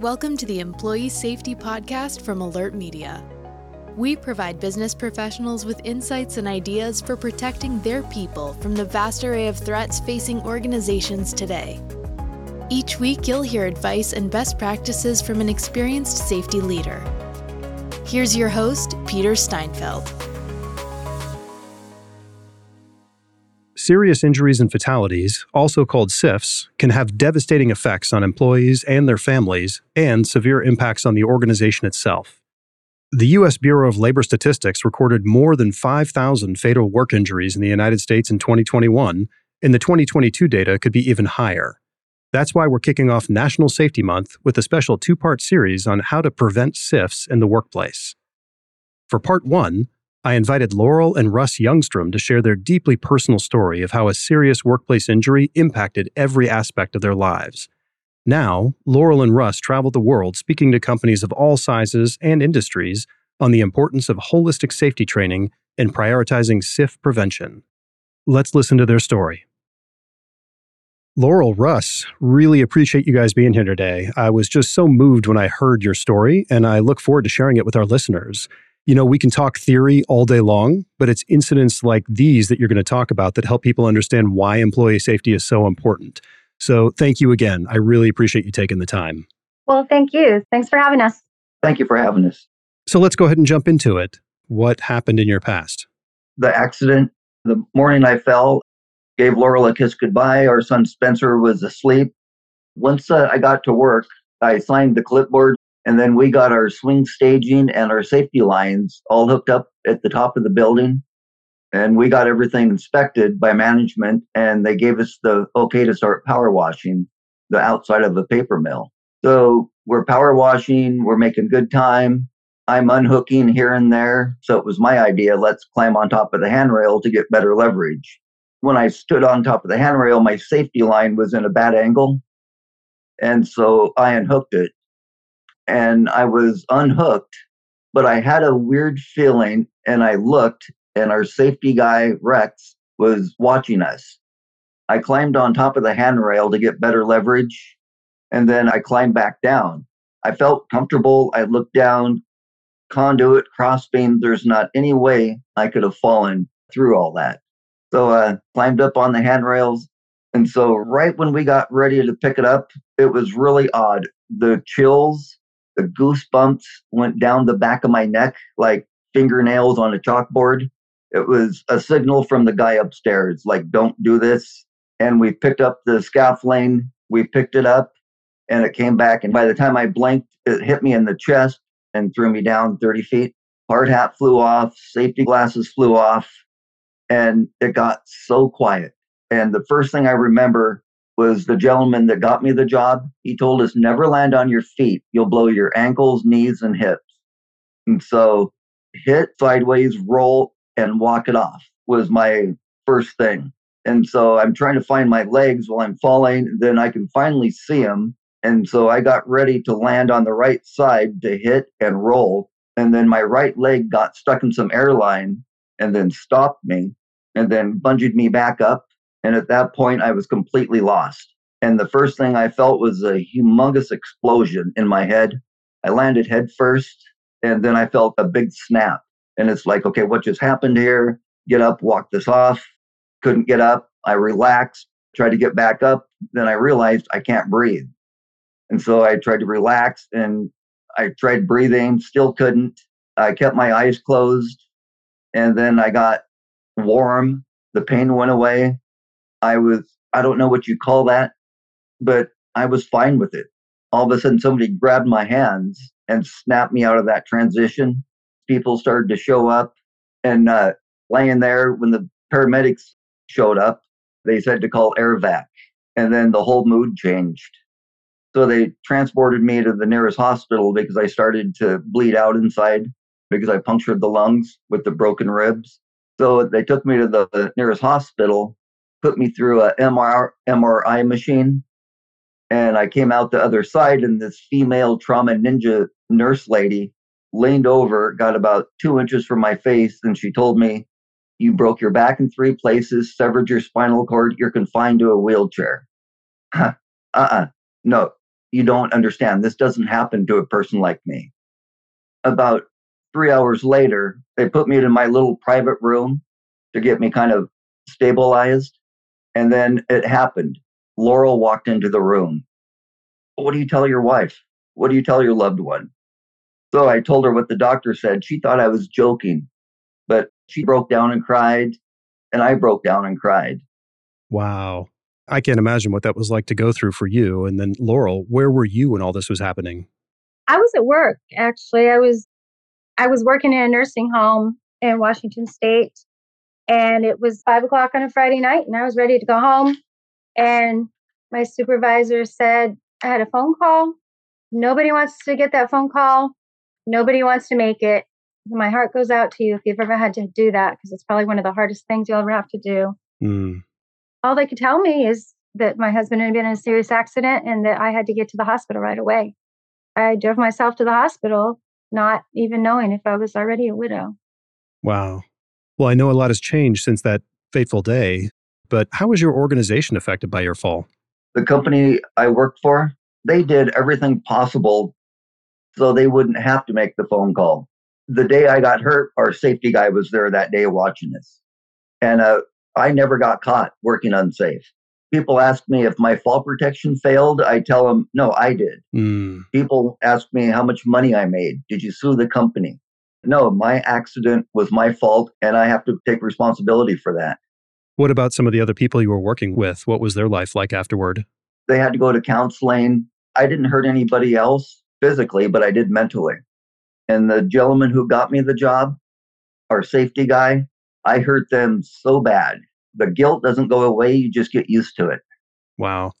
Welcome to the Employee Safety Podcast from Alert Media. We provide business professionals with insights and ideas for protecting their people from the vast array of threats facing organizations today. Each week, you'll hear advice and best practices from an experienced safety leader. Here's your host, Peter Steinfeld. Serious injuries and fatalities, also called SIFs, can have devastating effects on employees and their families and severe impacts on the organization itself. The U.S. Bureau of Labor Statistics recorded more than 5,000 fatal work injuries in the United States in 2021, and the 2022 data could be even higher. That's why we're kicking off National Safety Month with a special two part series on how to prevent SIFs in the workplace. For part one, I invited Laurel and Russ Youngstrom to share their deeply personal story of how a serious workplace injury impacted every aspect of their lives. Now, Laurel and Russ travel the world speaking to companies of all sizes and industries on the importance of holistic safety training and prioritizing SIF prevention. Let's listen to their story. Laurel, Russ, really appreciate you guys being here today. I was just so moved when I heard your story, and I look forward to sharing it with our listeners you know, we can talk theory all day long, but it's incidents like these that you're going to talk about that help people understand why employee safety is so important. So thank you again. I really appreciate you taking the time. Well, thank you. Thanks for having us. Thank you for having us. So let's go ahead and jump into it. What happened in your past? The accident, the morning I fell, gave Laurel a kiss goodbye. Our son Spencer was asleep. Once uh, I got to work, I signed the clipboard and then we got our swing staging and our safety lines all hooked up at the top of the building. And we got everything inspected by management, and they gave us the okay to start power washing the outside of the paper mill. So we're power washing, we're making good time. I'm unhooking here and there. So it was my idea let's climb on top of the handrail to get better leverage. When I stood on top of the handrail, my safety line was in a bad angle. And so I unhooked it and I was unhooked, but I had a weird feeling and I looked and our safety guy, Rex, was watching us. I climbed on top of the handrail to get better leverage and then I climbed back down. I felt comfortable. I looked down, conduit, crossbeam. There's not any way I could have fallen through all that. So I uh, climbed up on the handrails. And so, right when we got ready to pick it up, it was really odd. The chills the goosebumps went down the back of my neck like fingernails on a chalkboard. It was a signal from the guy upstairs, like, don't do this. And we picked up the scaffolding, we picked it up, and it came back. And by the time I blinked, it hit me in the chest and threw me down 30 feet. Hard hat flew off, safety glasses flew off, and it got so quiet. And the first thing I remember was the gentleman that got me the job. He told us never land on your feet. You'll blow your ankles, knees, and hips. And so hit sideways, roll, and walk it off was my first thing. And so I'm trying to find my legs while I'm falling. Then I can finally see them. And so I got ready to land on the right side to hit and roll. And then my right leg got stuck in some airline and then stopped me and then bungeed me back up and at that point, I was completely lost. And the first thing I felt was a humongous explosion in my head. I landed head first, and then I felt a big snap. And it's like, okay, what just happened here? Get up, walk this off. Couldn't get up. I relaxed, tried to get back up. Then I realized I can't breathe. And so I tried to relax and I tried breathing, still couldn't. I kept my eyes closed. And then I got warm. The pain went away. I was, I don't know what you call that, but I was fine with it. All of a sudden, somebody grabbed my hands and snapped me out of that transition. People started to show up and uh, laying there when the paramedics showed up, they said to call air vac. And then the whole mood changed. So they transported me to the nearest hospital because I started to bleed out inside because I punctured the lungs with the broken ribs. So they took me to the nearest hospital put me through a MR, MRI machine. And I came out the other side, and this female trauma ninja nurse lady leaned over, got about two inches from my face, and she told me, You broke your back in three places, severed your spinal cord, you're confined to a wheelchair. uh uh-uh, uh, no, You don't understand. This doesn't happen to a person like me. About three hours later, they put me in my little private room to get me kind of stabilized. And then it happened. Laurel walked into the room. What do you tell your wife? What do you tell your loved one? So I told her what the doctor said. She thought I was joking, but she broke down and cried, and I broke down and cried. Wow. I can't imagine what that was like to go through for you. And then, Laurel, where were you when all this was happening? I was at work, actually. I was I was working in a nursing home in Washington State, and it was five o'clock on a Friday night, and I was ready to go home. And my supervisor said, I had a phone call. Nobody wants to get that phone call. Nobody wants to make it. My heart goes out to you if you've ever had to do that, because it's probably one of the hardest things you'll ever have to do. Mm. All they could tell me is that my husband had been in a serious accident and that I had to get to the hospital right away. I drove myself to the hospital, not even knowing if I was already a widow. Wow. Well, I know a lot has changed since that fateful day, but how was your organization affected by your fall? The company I worked for, they did everything possible so they wouldn't have to make the phone call. The day I got hurt, our safety guy was there that day watching us. And uh, I never got caught working unsafe. People ask me if my fall protection failed. I tell them, no, I did. Mm. People ask me how much money I made. Did you sue the company? No, my accident was my fault, and I have to take responsibility for that. What about some of the other people you were working with? What was their life like afterward? They had to go to counseling. I didn't hurt anybody else physically, but I did mentally. And the gentleman who got me the job, our safety guy, I hurt them so bad. The guilt doesn't go away, you just get used to it. Wow.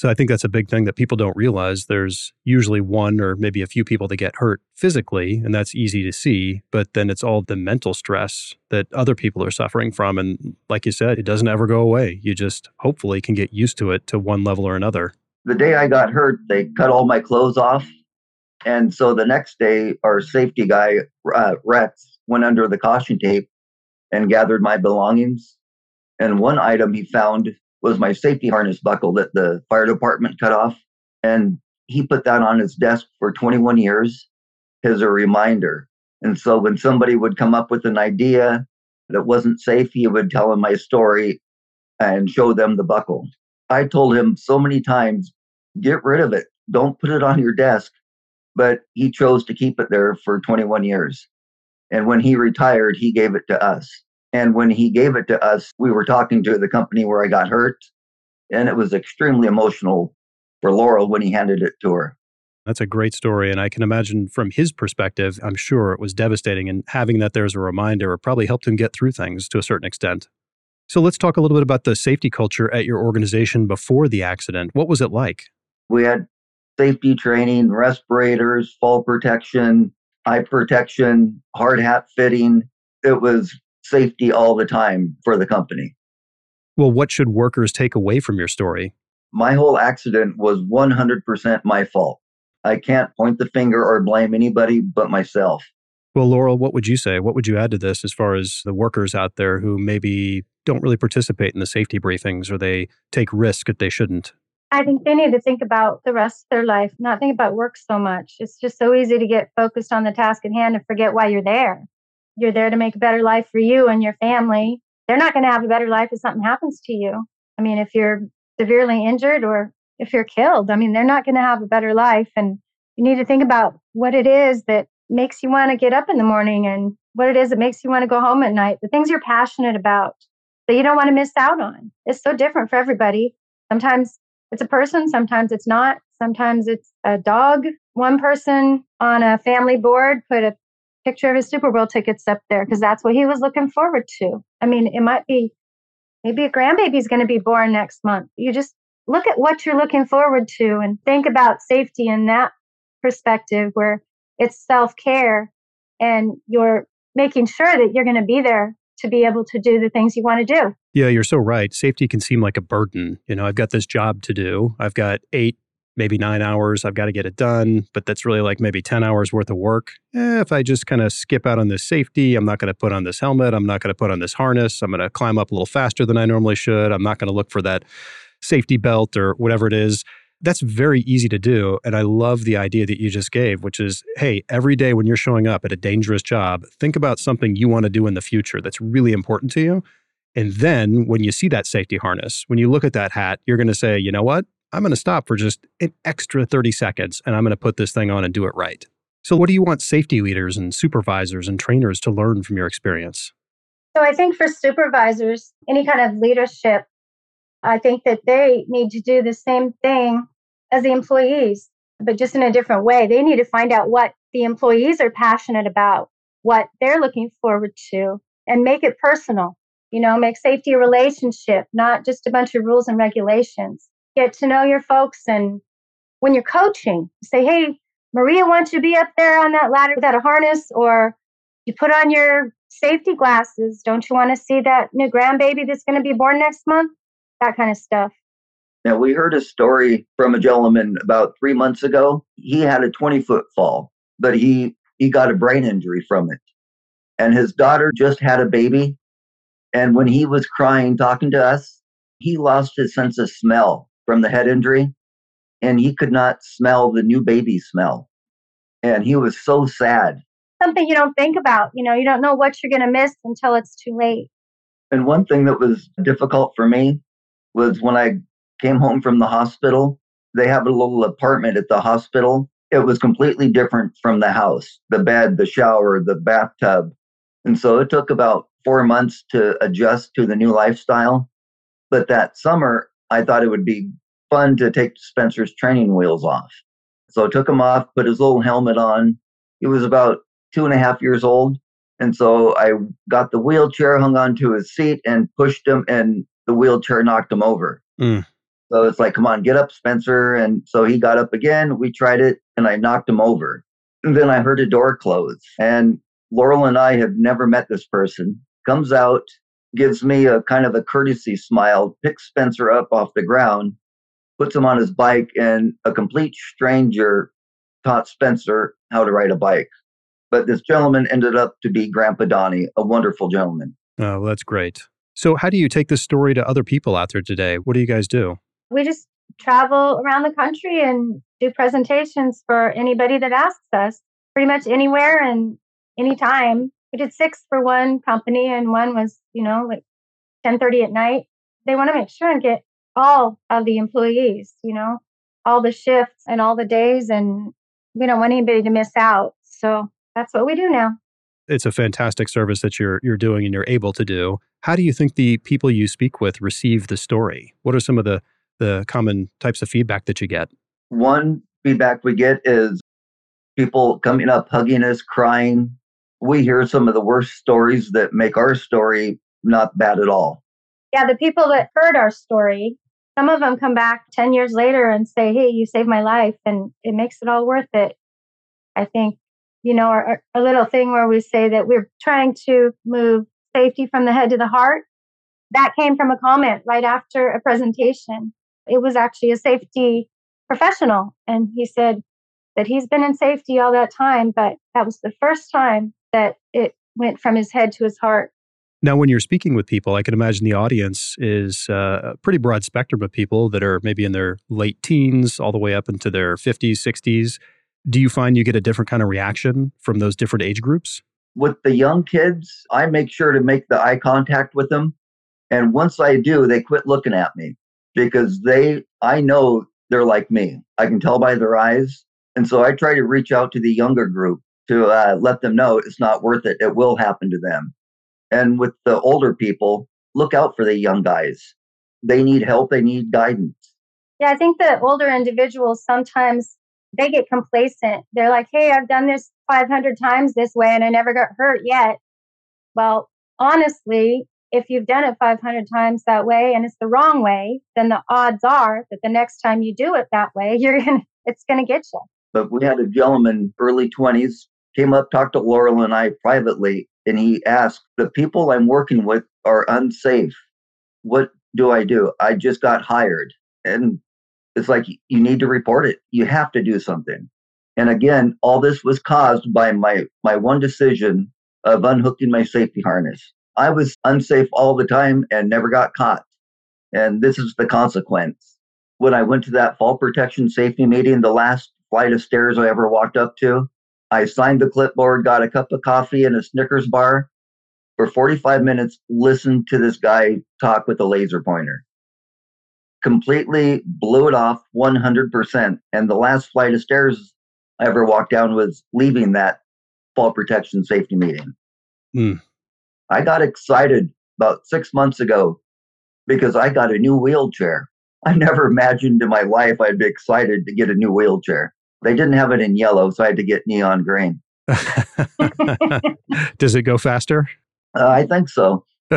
So I think that's a big thing that people don't realize. There's usually one or maybe a few people that get hurt physically, and that's easy to see. But then it's all the mental stress that other people are suffering from. And like you said, it doesn't ever go away. You just hopefully can get used to it to one level or another. The day I got hurt, they cut all my clothes off. And so the next day, our safety guy, uh, Rex, went under the caution tape and gathered my belongings. And one item he found was my safety harness buckle that the fire department cut off. And he put that on his desk for 21 years as a reminder. And so when somebody would come up with an idea that wasn't safe, he would tell them my story and show them the buckle. I told him so many times, get rid of it. Don't put it on your desk. But he chose to keep it there for 21 years. And when he retired, he gave it to us. And when he gave it to us, we were talking to the company where I got hurt. And it was extremely emotional for Laurel when he handed it to her. That's a great story. And I can imagine from his perspective, I'm sure it was devastating. And having that there as a reminder probably helped him get through things to a certain extent. So let's talk a little bit about the safety culture at your organization before the accident. What was it like? We had safety training, respirators, fall protection, eye protection, hard hat fitting. It was safety all the time for the company. Well, what should workers take away from your story? My whole accident was 100% my fault. I can't point the finger or blame anybody but myself. Well, Laurel, what would you say? What would you add to this as far as the workers out there who maybe don't really participate in the safety briefings or they take risk that they shouldn't? I think they need to think about the rest of their life, not think about work so much. It's just so easy to get focused on the task at hand and forget why you're there. You're there to make a better life for you and your family. They're not going to have a better life if something happens to you. I mean, if you're severely injured or if you're killed, I mean, they're not going to have a better life. And you need to think about what it is that makes you want to get up in the morning and what it is that makes you want to go home at night, the things you're passionate about that you don't want to miss out on. It's so different for everybody. Sometimes it's a person, sometimes it's not. Sometimes it's a dog. One person on a family board put a picture of his Super Bowl tickets up there because that's what he was looking forward to. I mean, it might be maybe a grandbaby's going to be born next month. You just look at what you're looking forward to and think about safety in that perspective where it's self care and you're making sure that you're going to be there to be able to do the things you want to do. Yeah, you're so right. Safety can seem like a burden. You know, I've got this job to do. I've got eight, maybe nine hours. I've got to get it done, but that's really like maybe 10 hours worth of work. Eh, if I just kind of skip out on this safety, I'm not going to put on this helmet. I'm not going to put on this harness. I'm going to climb up a little faster than I normally should. I'm not going to look for that safety belt or whatever it is. That's very easy to do. And I love the idea that you just gave, which is hey, every day when you're showing up at a dangerous job, think about something you want to do in the future that's really important to you. And then when you see that safety harness, when you look at that hat, you're going to say, you know what? I'm going to stop for just an extra 30 seconds and I'm going to put this thing on and do it right. So, what do you want safety leaders and supervisors and trainers to learn from your experience? So, I think for supervisors, any kind of leadership, I think that they need to do the same thing as the employees, but just in a different way. They need to find out what the employees are passionate about, what they're looking forward to, and make it personal. You know, make safety a relationship, not just a bunch of rules and regulations. Get to know your folks. And when you're coaching, say, hey, Maria wants you to be up there on that ladder without a harness, or you put on your safety glasses. Don't you want to see that new grandbaby that's going to be born next month? That kind of stuff. Now, we heard a story from a gentleman about three months ago. He had a 20 foot fall, but he, he got a brain injury from it. And his daughter just had a baby. And when he was crying, talking to us, he lost his sense of smell from the head injury and he could not smell the new baby smell. And he was so sad. Something you don't think about. You know, you don't know what you're going to miss until it's too late. And one thing that was difficult for me was when I came home from the hospital, they have a little apartment at the hospital. It was completely different from the house the bed, the shower, the bathtub. And so it took about four months to adjust to the new lifestyle. But that summer, I thought it would be fun to take Spencer's training wheels off. So I took him off, put his little helmet on. He was about two and a half years old. And so I got the wheelchair, hung onto his seat, and pushed him, and the wheelchair knocked him over. Mm. So it's like, come on, get up, Spencer. And so he got up again. We tried it, and I knocked him over. And then I heard a door close. And Laurel and I have never met this person. Comes out, gives me a kind of a courtesy smile, picks Spencer up off the ground, puts him on his bike, and a complete stranger taught Spencer how to ride a bike. But this gentleman ended up to be Grandpa Donnie, a wonderful gentleman. Oh, well, that's great. So, how do you take this story to other people out there today? What do you guys do? We just travel around the country and do presentations for anybody that asks us, pretty much anywhere and anytime. We did six for one company, and one was, you know, like 10:30 at night. They want to make sure and get all of the employees, you know, all the shifts and all the days, and we don't want anybody to miss out. So that's what we do now. It's a fantastic service that you're you're doing and you're able to do. How do you think the people you speak with receive the story? What are some of the the common types of feedback that you get? One feedback we get is people coming up, hugging us, crying. We hear some of the worst stories that make our story not bad at all. Yeah, the people that heard our story, some of them come back 10 years later and say, Hey, you saved my life. And it makes it all worth it. I think, you know, our, a little thing where we say that we're trying to move safety from the head to the heart. That came from a comment right after a presentation. It was actually a safety professional. And he said that he's been in safety all that time, but that was the first time that it went from his head to his heart. Now, when you're speaking with people, I can imagine the audience is uh, a pretty broad spectrum of people that are maybe in their late teens all the way up into their 50s, 60s. Do you find you get a different kind of reaction from those different age groups? With the young kids, I make sure to make the eye contact with them. And once I do, they quit looking at me because they, I know they're like me. I can tell by their eyes. And so I try to reach out to the younger group to uh, let them know it's not worth it. It will happen to them. And with the older people, look out for the young guys. They need help, they need guidance. Yeah, I think the older individuals sometimes they get complacent. They're like, hey, I've done this 500 times this way and I never got hurt yet. Well, honestly, if you've done it 500 times that way and it's the wrong way, then the odds are that the next time you do it that way, you're to it's going to get you. But we had a gentleman, early 20s, came up, talked to Laurel and I privately, and he asked, The people I'm working with are unsafe. What do I do? I just got hired. And it's like, you need to report it. You have to do something. And again, all this was caused by my, my one decision of unhooking my safety harness. I was unsafe all the time and never got caught. And this is the consequence. when I went to that fall protection safety meeting, the last flight of stairs I ever walked up to, I signed the clipboard, got a cup of coffee and a Snickers bar. For 45 minutes, listened to this guy talk with a laser pointer. Completely blew it off 100%. And the last flight of stairs I ever walked down was leaving that fall protection safety meeting. Mm. I got excited about six months ago because I got a new wheelchair. I never imagined in my life I'd be excited to get a new wheelchair. They didn't have it in yellow, so I had to get neon green. Does it go faster? Uh, I think so.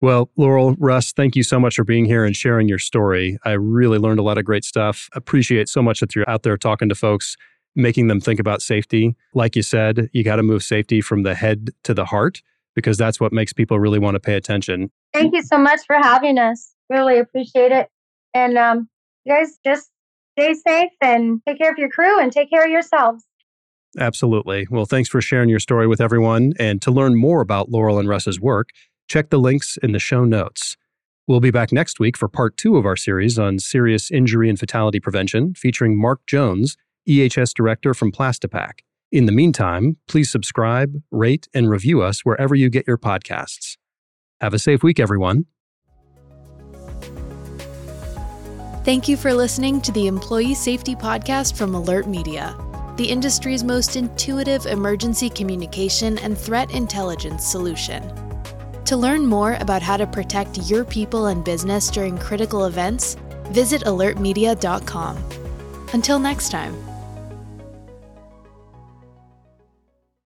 well, Laurel, Russ, thank you so much for being here and sharing your story. I really learned a lot of great stuff. Appreciate so much that you're out there talking to folks, making them think about safety. Like you said, you got to move safety from the head to the heart because that's what makes people really want to pay attention. Thank you so much for having us. Really appreciate it. And um, you guys just stay safe and take care of your crew and take care of yourselves. Absolutely. Well, thanks for sharing your story with everyone. And to learn more about Laurel and Russ's work, check the links in the show notes. We'll be back next week for part two of our series on serious injury and fatality prevention, featuring Mark Jones, EHS Director from Plastipac. In the meantime, please subscribe, rate, and review us wherever you get your podcasts. Have a safe week, everyone. Thank you for listening to the Employee Safety Podcast from Alert Media, the industry's most intuitive emergency communication and threat intelligence solution. To learn more about how to protect your people and business during critical events, visit alertmedia.com. Until next time.